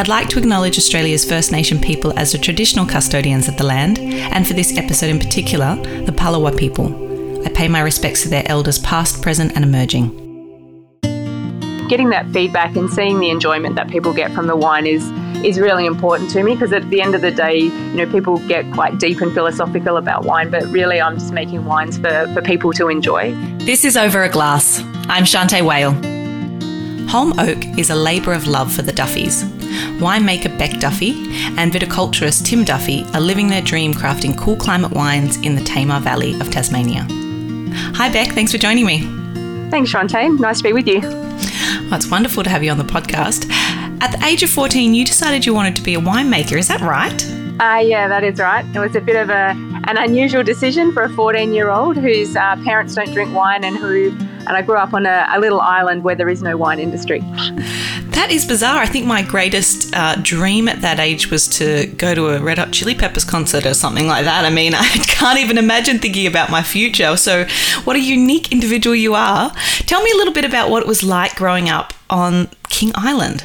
I'd like to acknowledge Australia's First Nation people as the traditional custodians of the land, and for this episode in particular, the Palawa people. I pay my respects to their elders past, present, and emerging. Getting that feedback and seeing the enjoyment that people get from the wine is is really important to me because at the end of the day, you know, people get quite deep and philosophical about wine, but really I'm just making wines for, for people to enjoy. This is Over a Glass. I'm Shante Wale. Holme Oak is a labour of love for the Duffys. Winemaker Beck Duffy and viticulturist Tim Duffy are living their dream crafting cool climate wines in the Tamar Valley of Tasmania. Hi, Beck. Thanks for joining me. Thanks, Shante. Nice to be with you. Well, it's wonderful to have you on the podcast. At the age of 14, you decided you wanted to be a winemaker. Is that right? Uh, yeah, that is right. It was a bit of a, an unusual decision for a 14 year old whose uh, parents don't drink wine and who, and I grew up on a, a, little island where there is no wine industry. That is bizarre. I think my greatest uh, dream at that age was to go to a Red Hot Chili Peppers concert or something like that. I mean, I can't even imagine thinking about my future. So, what a unique individual you are. Tell me a little bit about what it was like growing up on King Island.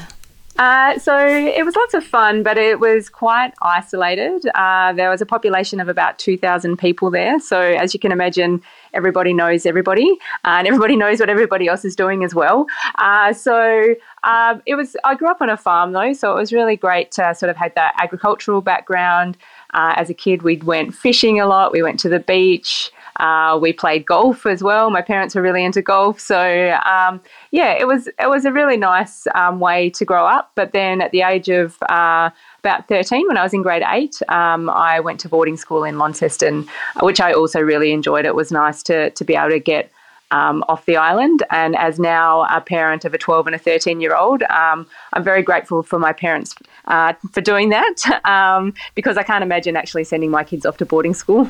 Uh, so it was lots of fun, but it was quite isolated. Uh, there was a population of about 2,000 people there. So, as you can imagine, everybody knows everybody, uh, and everybody knows what everybody else is doing as well. Uh, so, um, it was. I grew up on a farm though, so it was really great to sort of have that agricultural background. Uh, as a kid, we went fishing a lot. We went to the beach. Uh, we played golf as well. My parents were really into golf, so um, yeah, it was it was a really nice um, way to grow up. But then at the age of uh, about 13, when I was in grade eight, um, I went to boarding school in Launceston, which I also really enjoyed. It was nice to to be able to get um, off the island. And as now a parent of a 12 and a 13 year old, um, I'm very grateful for my parents uh, for doing that um, because I can't imagine actually sending my kids off to boarding school.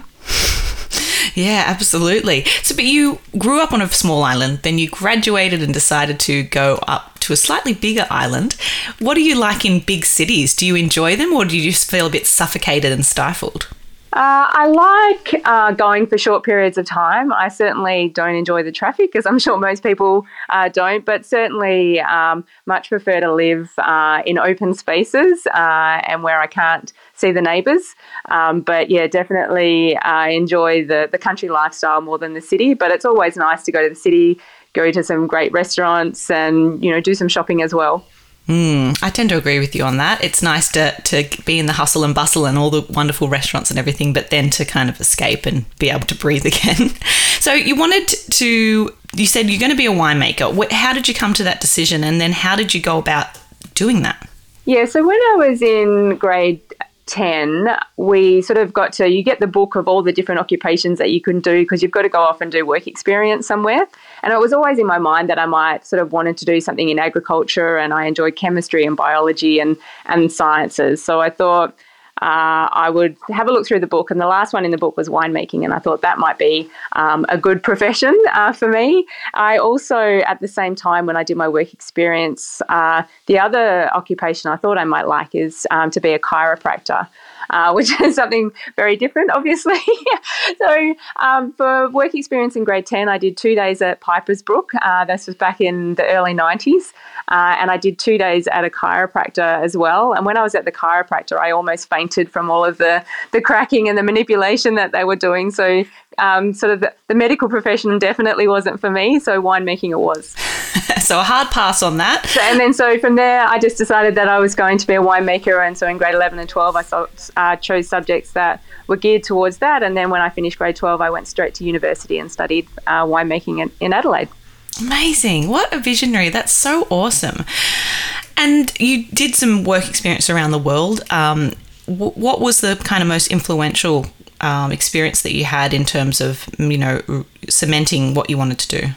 Yeah, absolutely. So, but you grew up on a small island, then you graduated and decided to go up to a slightly bigger island. What do you like in big cities? Do you enjoy them or do you just feel a bit suffocated and stifled? Uh, I like uh, going for short periods of time. I certainly don't enjoy the traffic, as I'm sure most people uh, don't, but certainly um, much prefer to live uh, in open spaces uh, and where I can't see the neighbours. Um, but yeah, definitely I enjoy the, the country lifestyle more than the city, but it's always nice to go to the city, go to some great restaurants, and you know do some shopping as well. Mm, I tend to agree with you on that. It's nice to, to be in the hustle and bustle and all the wonderful restaurants and everything, but then to kind of escape and be able to breathe again. so, you wanted to, you said you're going to be a winemaker. How did you come to that decision? And then how did you go about doing that? Yeah, so when I was in grade 10, we sort of got to, you get the book of all the different occupations that you can do because you've got to go off and do work experience somewhere. And it was always in my mind that I might sort of wanted to do something in agriculture and I enjoyed chemistry and biology and, and sciences. So I thought, uh, I would have a look through the book, and the last one in the book was winemaking, and I thought that might be um, a good profession uh, for me. I also, at the same time, when I did my work experience, uh, the other occupation I thought I might like is um, to be a chiropractor. Uh, which is something very different, obviously. so, um, for work experience in grade 10, I did two days at Pipers Brook. Uh, this was back in the early 90s. Uh, and I did two days at a chiropractor as well. And when I was at the chiropractor, I almost fainted from all of the, the cracking and the manipulation that they were doing. So, um, sort of the, the, medical profession definitely wasn't for me. So, winemaking it was. so, a hard pass on that. So, and then, so from there, I just decided that I was going to be a winemaker. And so, in grade 11 and 12, I saw, uh, chose subjects that were geared towards that. And then, when I finished grade 12, I went straight to university and studied uh, winemaking in, in Adelaide. Amazing. What a visionary. That's so awesome. And you did some work experience around the world. Um, w- what was the kind of most influential um, experience that you had in terms of, you know, cementing what you wanted to do?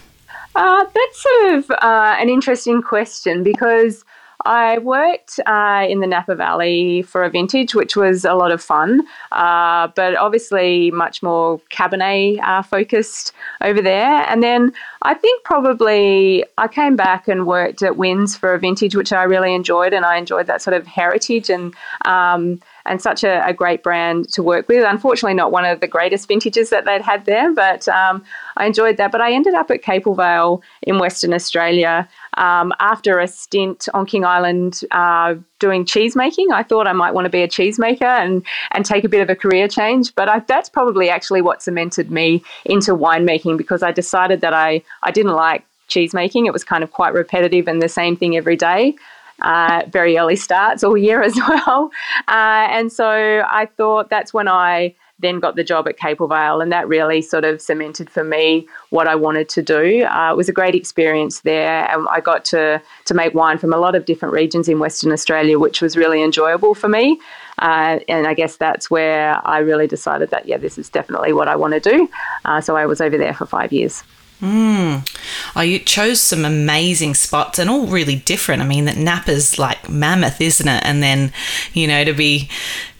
Uh, that's sort of uh, an interesting question because I worked uh, in the Napa Valley for a vintage, which was a lot of fun, uh, but obviously much more Cabernet uh, focused over there. And then I think probably I came back and worked at Wynns for a vintage, which I really enjoyed, and I enjoyed that sort of heritage and um, and such a, a, great brand to work with. Unfortunately, not one of the greatest vintages that they'd had there, but um, I enjoyed that. But I ended up at Capel Vale in Western Australia um, after a stint on King Island uh, doing cheese making. I thought I might want to be a cheesemaker and, and take a bit of a career change. But I, that's probably actually what cemented me into winemaking because I decided that I, I didn't like cheese making. It was kind of quite repetitive and the same thing every day. Uh, very early starts all year as well. Uh, and so I thought that's when I then got the job at Capel Vale, and that really sort of cemented for me what I wanted to do. Uh, it was a great experience there, and I got to to make wine from a lot of different regions in Western Australia, which was really enjoyable for me. Uh, and I guess that's where I really decided that yeah, this is definitely what I want to do. Uh, so I was over there for five years. Mm. Oh, you chose some amazing spots and all really different. I mean, that Napa's like mammoth, isn't it? And then, you know, to be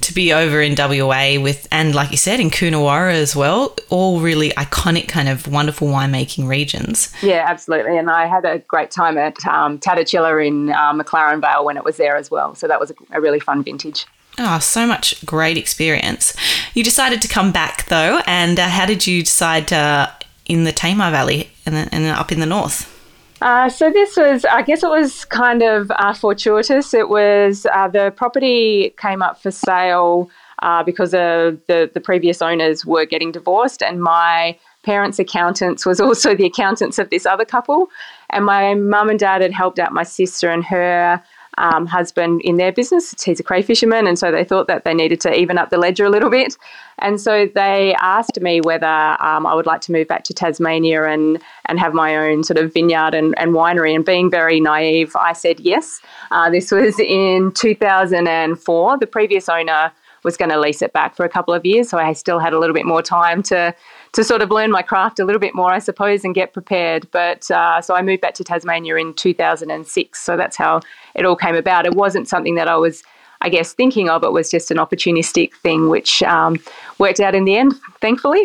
to be over in WA with, and like you said, in Coonawarra as well, all really iconic, kind of wonderful winemaking regions. Yeah, absolutely. And I had a great time at um, Tatachilla in uh, McLaren Vale when it was there as well. So that was a, a really fun vintage. Oh, so much great experience. You decided to come back though, and uh, how did you decide to in the Tamar Valley and, and up in the north? Uh, so this was, I guess, it was kind of uh, fortuitous. It was uh, the property came up for sale uh, because the the previous owners were getting divorced, and my parents' accountants was also the accountants of this other couple, and my mum and dad had helped out my sister and her um, husband in their business. He's a crayfisherman, and so they thought that they needed to even up the ledger a little bit. And so they asked me whether um, I would like to move back to Tasmania and, and have my own sort of vineyard and, and winery. And being very naive, I said yes. Uh, this was in 2004. The previous owner was going to lease it back for a couple of years, so I still had a little bit more time to to sort of learn my craft a little bit more, I suppose, and get prepared. But uh, so I moved back to Tasmania in 2006. So that's how it all came about. It wasn't something that I was, I guess, thinking of. It was just an opportunistic thing, which um, worked out in the end, thankfully.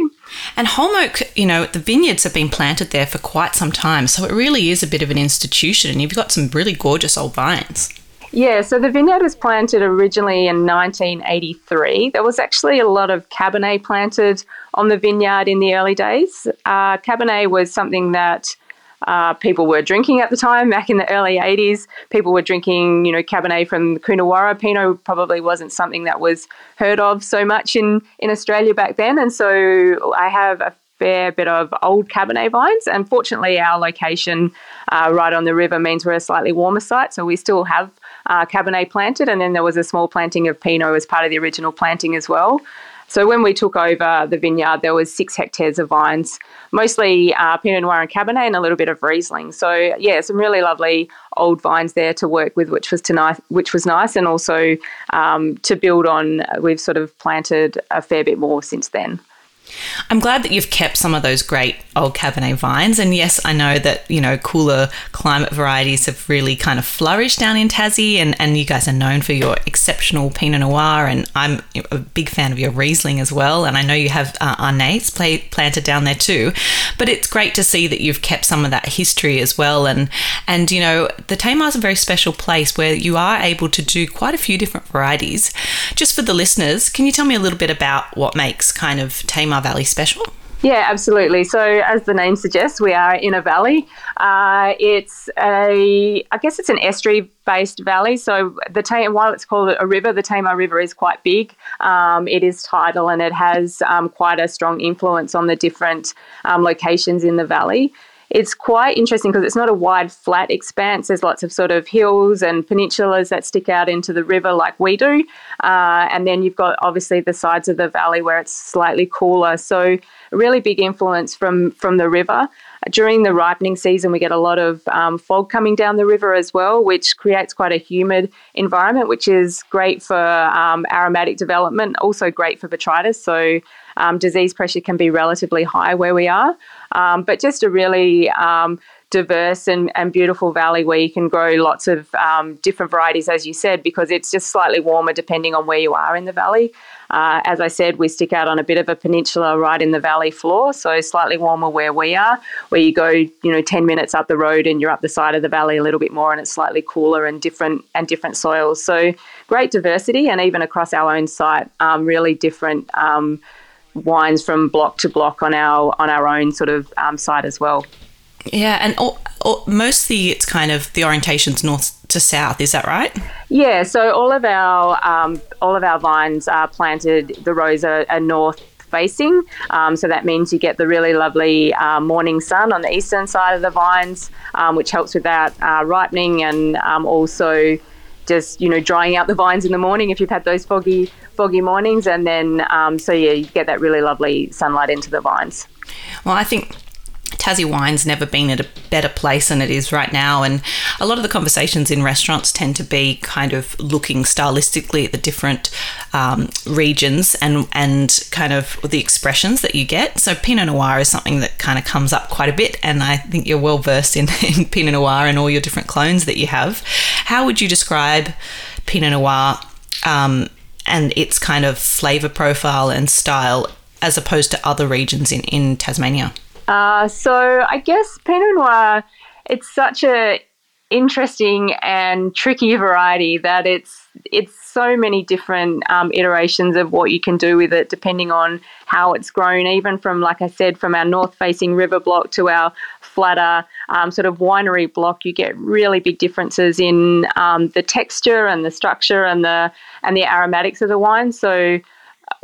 And Holme Oak, you know, the vineyards have been planted there for quite some time. So it really is a bit of an institution, and you've got some really gorgeous old vines. Yeah, so the vineyard was planted originally in 1983. There was actually a lot of Cabernet planted on the vineyard in the early days. Uh, Cabernet was something that uh, people were drinking at the time, back in the early 80s. People were drinking, you know, Cabernet from Coonawarra. Pinot probably wasn't something that was heard of so much in, in Australia back then. And so I have a fair bit of old Cabernet vines. And fortunately, our location uh, right on the river means we're a slightly warmer site. So we still have uh, Cabernet planted, and then there was a small planting of Pinot as part of the original planting as well. So when we took over the vineyard, there was six hectares of vines, mostly uh, Pinot Noir and Cabernet, and a little bit of Riesling. So yeah, some really lovely old vines there to work with, which was to nice, which was nice, and also um, to build on. We've sort of planted a fair bit more since then. I'm glad that you've kept some of those great old Cabernet vines. And yes, I know that, you know, cooler climate varieties have really kind of flourished down in Tassie. And, and you guys are known for your exceptional Pinot Noir. And I'm a big fan of your Riesling as well. And I know you have uh, Arnates play, planted down there too. But it's great to see that you've kept some of that history as well. And, and you know, the Tamar is a very special place where you are able to do quite a few different varieties. Just for the listeners, can you tell me a little bit about what makes kind of Tamar Valley special? Yeah, absolutely. So, as the name suggests, we are in a valley. Uh, it's a, I guess it's an estuary-based valley. So, the Tam- while it's called a river, the Tamar River is quite big. Um, it is tidal, and it has um, quite a strong influence on the different um, locations in the valley it's quite interesting because it's not a wide, flat expanse. There's lots of sort of hills and peninsulas that stick out into the river like we do. Uh, and then you've got obviously the sides of the valley where it's slightly cooler. So, really big influence from, from the river. During the ripening season, we get a lot of um, fog coming down the river as well, which creates quite a humid environment, which is great for um, aromatic development, also great for botrytis. So, um, disease pressure can be relatively high where we are. Um, but just a really um, diverse and, and beautiful valley where you can grow lots of um, different varieties, as you said, because it's just slightly warmer depending on where you are in the valley. Uh, as I said, we stick out on a bit of a peninsula right in the valley floor, so slightly warmer where we are, where you go, you know, 10 minutes up the road and you're up the side of the valley a little bit more and it's slightly cooler and different and different soils. So great diversity and even across our own site, um, really different um, wines from block to block on our on our own sort of um, site as well. Yeah, and all, all, mostly it's kind of the orientations north to south. Is that right? Yeah. So all of our um, all of our vines are planted. The rows are, are north facing. Um, so that means you get the really lovely uh, morning sun on the eastern side of the vines, um, which helps with that uh, ripening and um, also just you know drying out the vines in the morning if you've had those foggy foggy mornings, and then um, so yeah, you get that really lovely sunlight into the vines. Well, I think Tassie wine's never been at a better place than it is right now. And a lot of the conversations in restaurants tend to be kind of looking stylistically at the different um, regions and and kind of the expressions that you get. So Pinot Noir is something that kind of comes up quite a bit, and I think you're well versed in, in Pinot Noir and all your different clones that you have. How would you describe Pinot Noir um, and its kind of flavour profile and style as opposed to other regions in, in Tasmania? Uh, so I guess Pinot Noir, it's such a interesting and tricky variety that it's it's so many different um, iterations of what you can do with it depending on how it's grown even from like i said from our north facing river block to our flatter um, sort of winery block. You get really big differences in um, the texture and the structure and the and the aromatics of the wine. So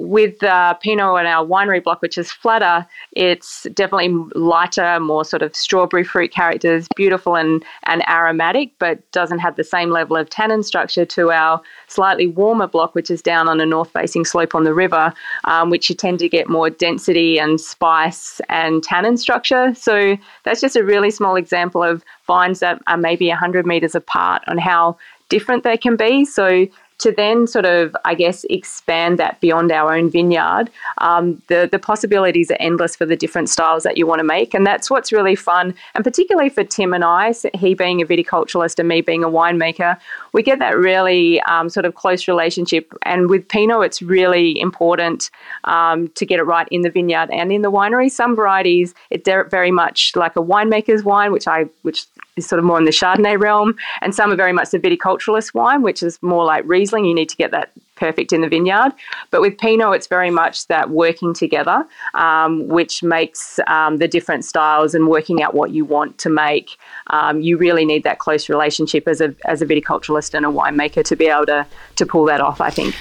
with uh, Pinot and our winery block, which is flatter, it's definitely lighter, more sort of strawberry fruit characters, beautiful and, and aromatic, but doesn't have the same level of tannin structure to our slightly warmer block, which is down on a north facing slope on the river, um, which you tend to get more density and spice and tannin structure. So that's just a really small example of vines that are maybe 100 metres apart on how different they can be. So to then sort of, I guess, expand that beyond our own vineyard, um, the, the possibilities are endless for the different styles that you want to make. And that's what's really fun. And particularly for Tim and I, he being a viticulturalist and me being a winemaker, we get that really um, sort of close relationship. And with Pinot, it's really important um, to get it right in the vineyard and in the winery. Some varieties, it's very much like a winemaker's wine, which I, which is sort of more in the Chardonnay realm, and some are very much the viticulturalist wine, which is more like Riesling. You need to get that perfect in the vineyard. But with Pinot, it's very much that working together, um, which makes um, the different styles and working out what you want to make. Um, you really need that close relationship as a as a viticulturalist and a winemaker to be able to to pull that off. I think.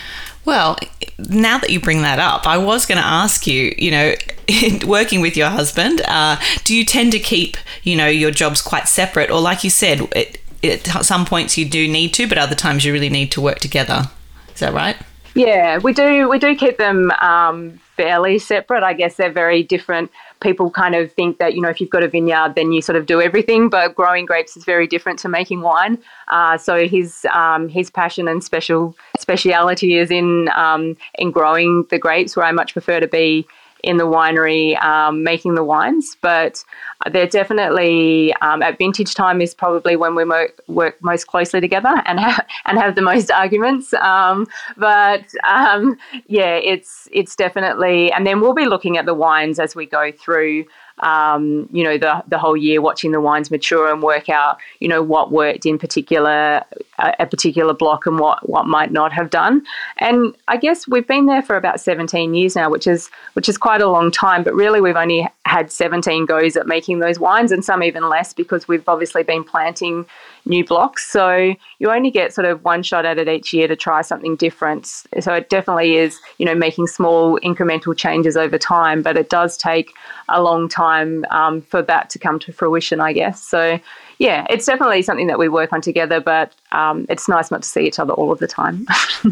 Well, now that you bring that up, I was going to ask you, you know, working with your husband, uh, do you tend to keep, you know, your jobs quite separate? Or, like you said, it, at some points you do need to, but other times you really need to work together. Is that right? Yeah, we do. We do keep them um, fairly separate. I guess they're very different. People kind of think that you know if you've got a vineyard, then you sort of do everything. But growing grapes is very different to making wine. Uh, so his um, his passion and special speciality is in um, in growing the grapes, where I much prefer to be in the winery um, making the wines. But they're definitely um, at vintage time is probably when we mo- work most closely together and ha- and have the most arguments. Um, but um, yeah, it's it's definitely, and then we'll be looking at the wines as we go through um, you know, the, the whole year watching the wines mature and work out, you know, what worked in particular, a, a particular block and what, what might not have done. And I guess we've been there for about 17 years now, which is, which is quite a long time, but really we've only had 17 goes at making those wines and some even less because we've obviously been planting new blocks. So you only get sort of one shot at it each year to try something different. So it definitely is, you know, making small incremental changes over time, but it does take a long time um, for that to come to fruition, I guess. So yeah, it's definitely something that we work on together, but um, it's nice not to see each other all of the time.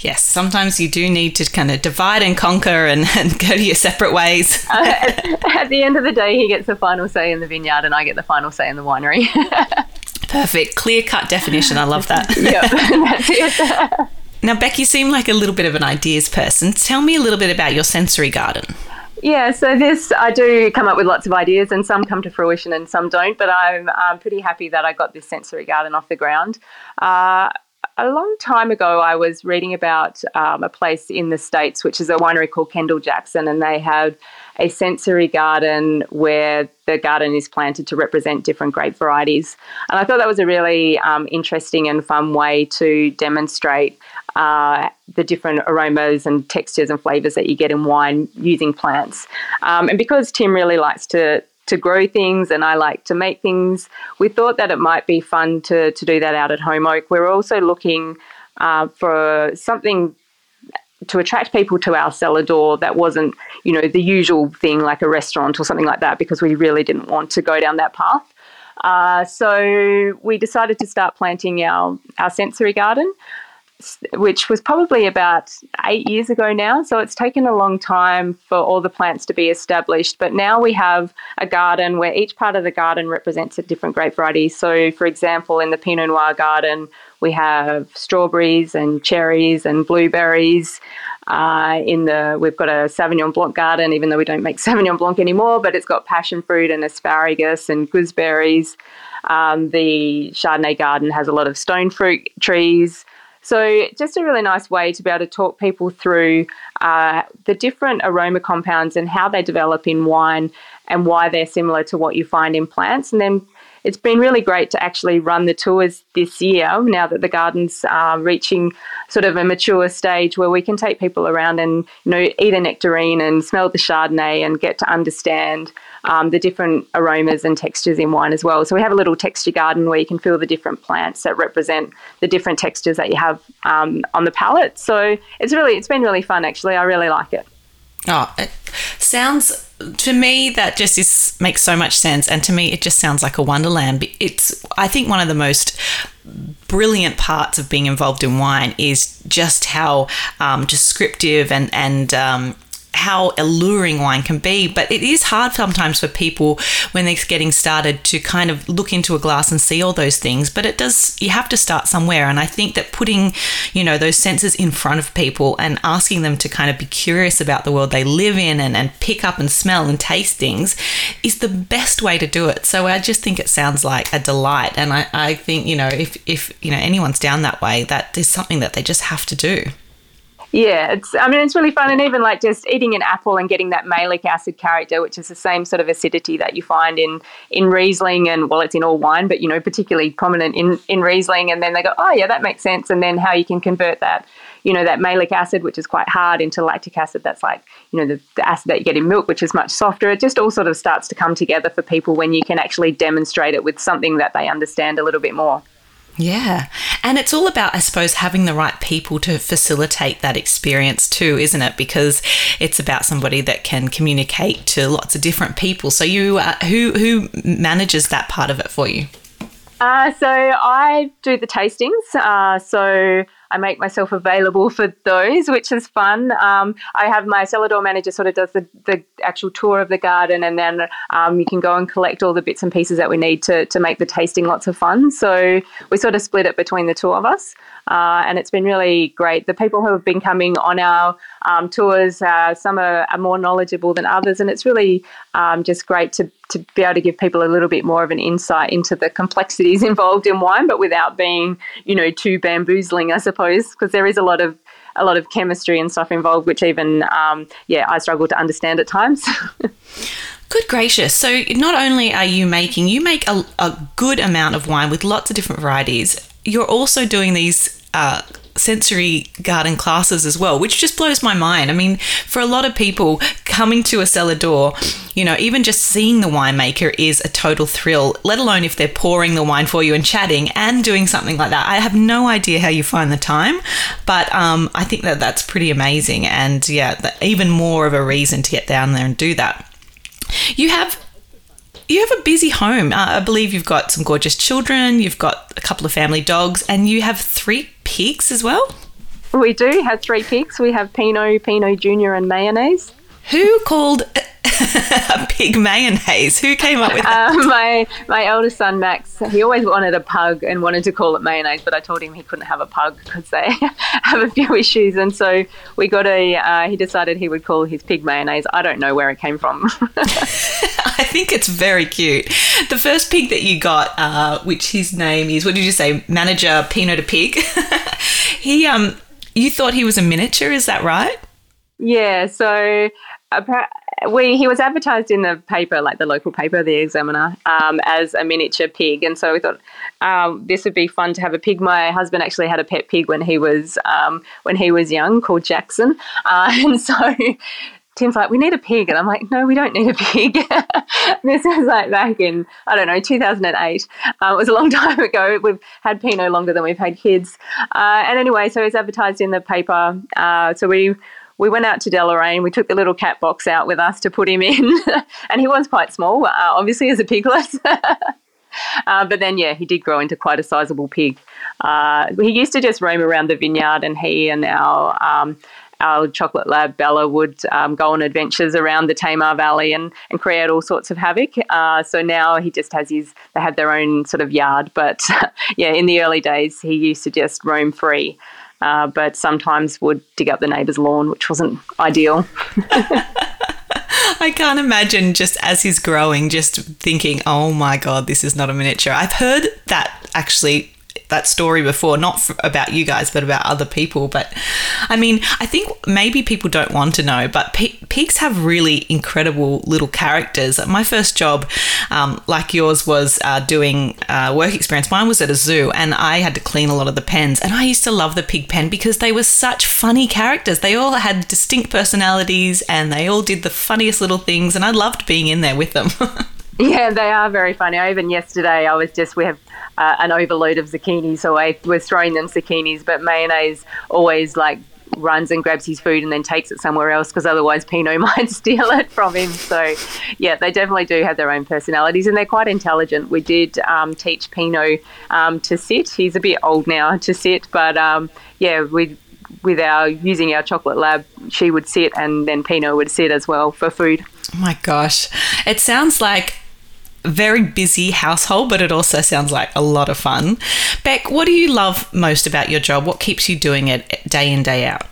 yes, sometimes you do need to kind of divide and conquer and, and go to your separate ways. uh, at, at the end of the day, he gets the final say in the vineyard, and I get the final say in the winery. Perfect. Clear cut definition. I love that. yep, now, Beck, you seem like a little bit of an ideas person. Tell me a little bit about your sensory garden. Yeah, so this, I do come up with lots of ideas and some come to fruition and some don't, but I'm, I'm pretty happy that I got this sensory garden off the ground. Uh, a long time ago, I was reading about um, a place in the States, which is a winery called Kendall Jackson, and they had a sensory garden where the garden is planted to represent different grape varieties. And I thought that was a really um, interesting and fun way to demonstrate uh, the different aromas and textures and flavors that you get in wine using plants. Um, and because Tim really likes to to grow things and I like to make things. We thought that it might be fun to, to do that out at Holme Oak. We're also looking uh, for something to attract people to our cellar door that wasn't, you know, the usual thing like a restaurant or something like that because we really didn't want to go down that path. Uh, so we decided to start planting our, our sensory garden which was probably about eight years ago now. So it's taken a long time for all the plants to be established. But now we have a garden where each part of the garden represents a different grape variety. So, for example, in the Pinot Noir garden, we have strawberries and cherries and blueberries. Uh, in the we've got a Sauvignon Blanc garden, even though we don't make Sauvignon Blanc anymore, but it's got passion fruit and asparagus and gooseberries. Um, the Chardonnay garden has a lot of stone fruit trees. So, just a really nice way to be able to talk people through uh, the different aroma compounds and how they develop in wine and why they're similar to what you find in plants. And then it's been really great to actually run the tours this year now that the garden's uh, reaching sort of a mature stage where we can take people around and you know eat a nectarine and smell the chardonnay and get to understand um, the different aromas and textures in wine as well. So we have a little texture garden where you can feel the different plants that represent the different textures that you have um, on the palate. So it's really it's been really fun actually. I really like it. Oh, it sounds to me that just is makes so much sense. And to me it just sounds like a wonderland. It's i think one of the most brilliant parts of being involved in wine is just how um, descriptive and and um, how alluring wine can be, but it is hard sometimes for people when they're getting started to kind of look into a glass and see all those things. But it does, you have to start somewhere. And I think that putting, you know, those senses in front of people and asking them to kind of be curious about the world they live in and, and pick up and smell and taste things is the best way to do it. So I just think it sounds like a delight. And I, I think, you know, if, if, you know, anyone's down that way, that is something that they just have to do. Yeah, it's. I mean, it's really fun, and even like just eating an apple and getting that malic acid character, which is the same sort of acidity that you find in in Riesling, and well, it's in all wine, but you know, particularly prominent in in Riesling. And then they go, oh yeah, that makes sense. And then how you can convert that, you know, that malic acid, which is quite hard, into lactic acid, that's like you know the, the acid that you get in milk, which is much softer. It just all sort of starts to come together for people when you can actually demonstrate it with something that they understand a little bit more. Yeah. And it's all about, I suppose, having the right people to facilitate that experience too, isn't it? Because it's about somebody that can communicate to lots of different people. So you, uh, who who manages that part of it for you? Uh, so I do the tastings. Uh, so I make myself available for those, which is fun. Um, I have my cellar door manager sort of does the, the actual tour of the garden, and then um, you can go and collect all the bits and pieces that we need to, to make the tasting lots of fun. So we sort of split it between the two of us, uh, and it's been really great. The people who have been coming on our um, tours, uh, some are, are, more knowledgeable than others, and it's really um, just great to, to be able to give people a little bit more of an insight into the complexities involved in wine, but without being, you know, too bamboozling, I suppose because there is a lot of a lot of chemistry and stuff involved, which even um, yeah I struggle to understand at times. Good gracious. So, not only are you making, you make a, a, good amount of wine with lots of different varieties, you're also doing these uh, sensory garden classes as well, which just blows my mind. I mean, for a lot of people coming to a cellar door, you know, even just seeing the winemaker is a total thrill, let alone if they're pouring the wine for you and chatting and doing something like that. I have no idea how you find the time, but um, I think that that's pretty amazing. And yeah, even more of a reason to get down there and do that. You have you have a busy home. Uh, I believe you've got some gorgeous children, you've got a couple of family dogs, and you have three pigs as well. We do have three pigs. We have Pinot, Pinot Junior, and Mayonnaise. Who called a pig mayonnaise? Who came up with that? Um, my my eldest son Max, he always wanted a pug and wanted to call it mayonnaise, but I told him he couldn't have a pug because they have a few issues, and so we got a. Uh, he decided he would call his pig mayonnaise. I don't know where it came from. I think it's very cute. The first pig that you got, uh, which his name is, what did you say, manager Pinot the pig? he um, you thought he was a miniature, is that right? Yeah, so we he was advertised in the paper, like the local paper, the Examiner, um, as a miniature pig, and so we thought um, this would be fun to have a pig. My husband actually had a pet pig when he was um, when he was young, called Jackson, uh, and so. Tim's like, we need a pig. And I'm like, no, we don't need a pig. this was like back in, I don't know, 2008. Uh, it was a long time ago. We've had Pinot longer than we've had kids. Uh, and anyway, so it's advertised in the paper. Uh, so we we went out to Deloraine. We took the little cat box out with us to put him in, and he was quite small, uh, obviously as a piglet. uh, but then, yeah, he did grow into quite a sizable pig. Uh, he used to just roam around the vineyard, and he and our um, our chocolate lab Bella would um, go on adventures around the Tamar Valley and, and create all sorts of havoc. Uh, so now he just has his, they have their own sort of yard. But yeah, in the early days, he used to just roam free uh, but sometimes would dig up the neighbour's lawn, which wasn't ideal. I can't imagine just as he's growing, just thinking, oh my God, this is not a miniature. I've heard that actually that story before, not f- about you guys, but about other people. But I mean, I think maybe people don't want to know, but p- pigs have really incredible little characters. My first job, um, like yours, was uh, doing uh, work experience. Mine was at a zoo, and I had to clean a lot of the pens. And I used to love the pig pen because they were such funny characters. They all had distinct personalities, and they all did the funniest little things. And I loved being in there with them. Yeah, they are very funny. Even yesterday, I was just, we have uh, an overload of zucchini, so I was throwing them zucchinis, but mayonnaise always like runs and grabs his food and then takes it somewhere else because otherwise Pinot might steal it from him. So, yeah, they definitely do have their own personalities and they're quite intelligent. We did um, teach Pinot um, to sit. He's a bit old now to sit, but um, yeah, we with our using our chocolate lab, she would sit and then Pinot would sit as well for food. Oh my gosh. It sounds like very busy household, but it also sounds like a lot of fun. Beck, what do you love most about your job? What keeps you doing it day in, day out?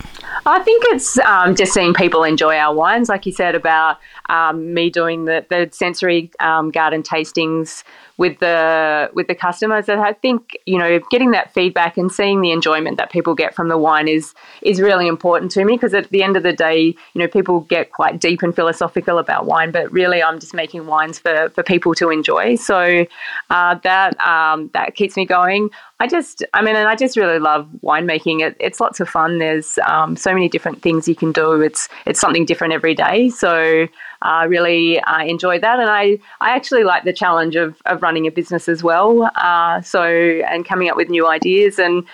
I think it's um, just seeing people enjoy our wines, like you said about um, me doing the, the sensory um, garden tastings with the with the customers. And I think you know getting that feedback and seeing the enjoyment that people get from the wine is is really important to me because at the end of the day, you know, people get quite deep and philosophical about wine, but really I'm just making wines for for people to enjoy. So uh, that um, that keeps me going. I just, I mean, and I just really love winemaking. It, it's lots of fun. There's um, so many different things you can do. It's it's something different every day. So uh, really uh, enjoy that, and I, I actually like the challenge of, of running a business as well. Uh, so and coming up with new ideas and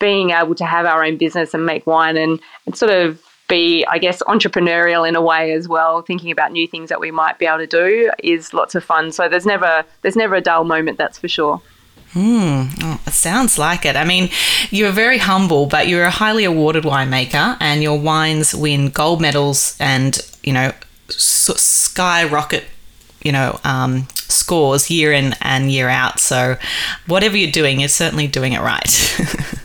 being able to have our own business and make wine and, and sort of be, I guess, entrepreneurial in a way as well. Thinking about new things that we might be able to do is lots of fun. So there's never there's never a dull moment. That's for sure. Hmm, oh, it sounds like it. I mean, you're very humble, but you're a highly awarded winemaker, and your wines win gold medals and you know skyrocket, you know, um, scores year in and year out. So, whatever you're doing, you're certainly doing it right.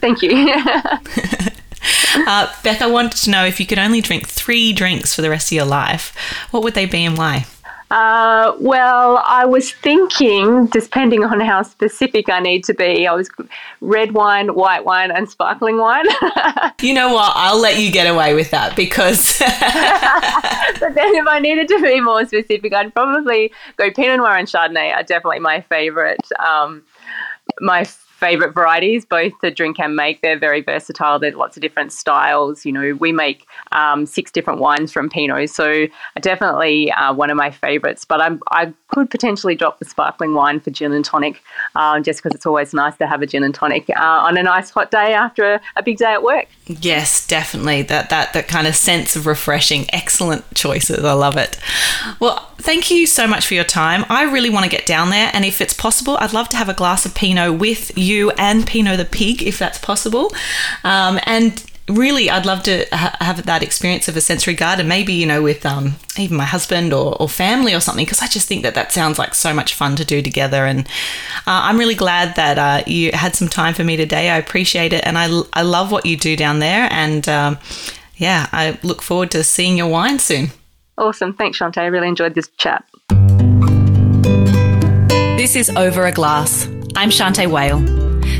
Thank you. uh, Beck, I wanted to know if you could only drink three drinks for the rest of your life, what would they be and why? Uh, well, I was thinking, depending on how specific I need to be, I was red wine, white wine, and sparkling wine. you know what? I'll let you get away with that because. then, if I needed to be more specific, I'd probably go Pinot Noir and Chardonnay are definitely my favorite. Um, my favorite varieties, both to drink and make. They're very versatile. There's lots of different styles. You know, we make um, six different wines from Pinot, so definitely uh, one of my favorites. But I'm, I could potentially drop the sparkling wine for gin and tonic, uh, just because it's always nice to have a gin and tonic uh, on a nice hot day after a, a, big day at work. Yes, definitely. That that that kind of sense of refreshing. Excellent choices. I love it. Well, thank you so much for your time. I really want to get down there, and if it's possible, I'd love to have a glass of Pinot with you and Pinot the pig, if that's possible. Um, and really, I'd love to ha- have that experience of a sensory garden, maybe, you know, with um, even my husband or, or family or something, because I just think that that sounds like so much fun to do together. And uh, I'm really glad that uh, you had some time for me today. I appreciate it. And I, I love what you do down there. And um, yeah, I look forward to seeing your wine soon. Awesome. Thanks, Shante. I really enjoyed this chat. This is Over a Glass. I'm Shante Wale.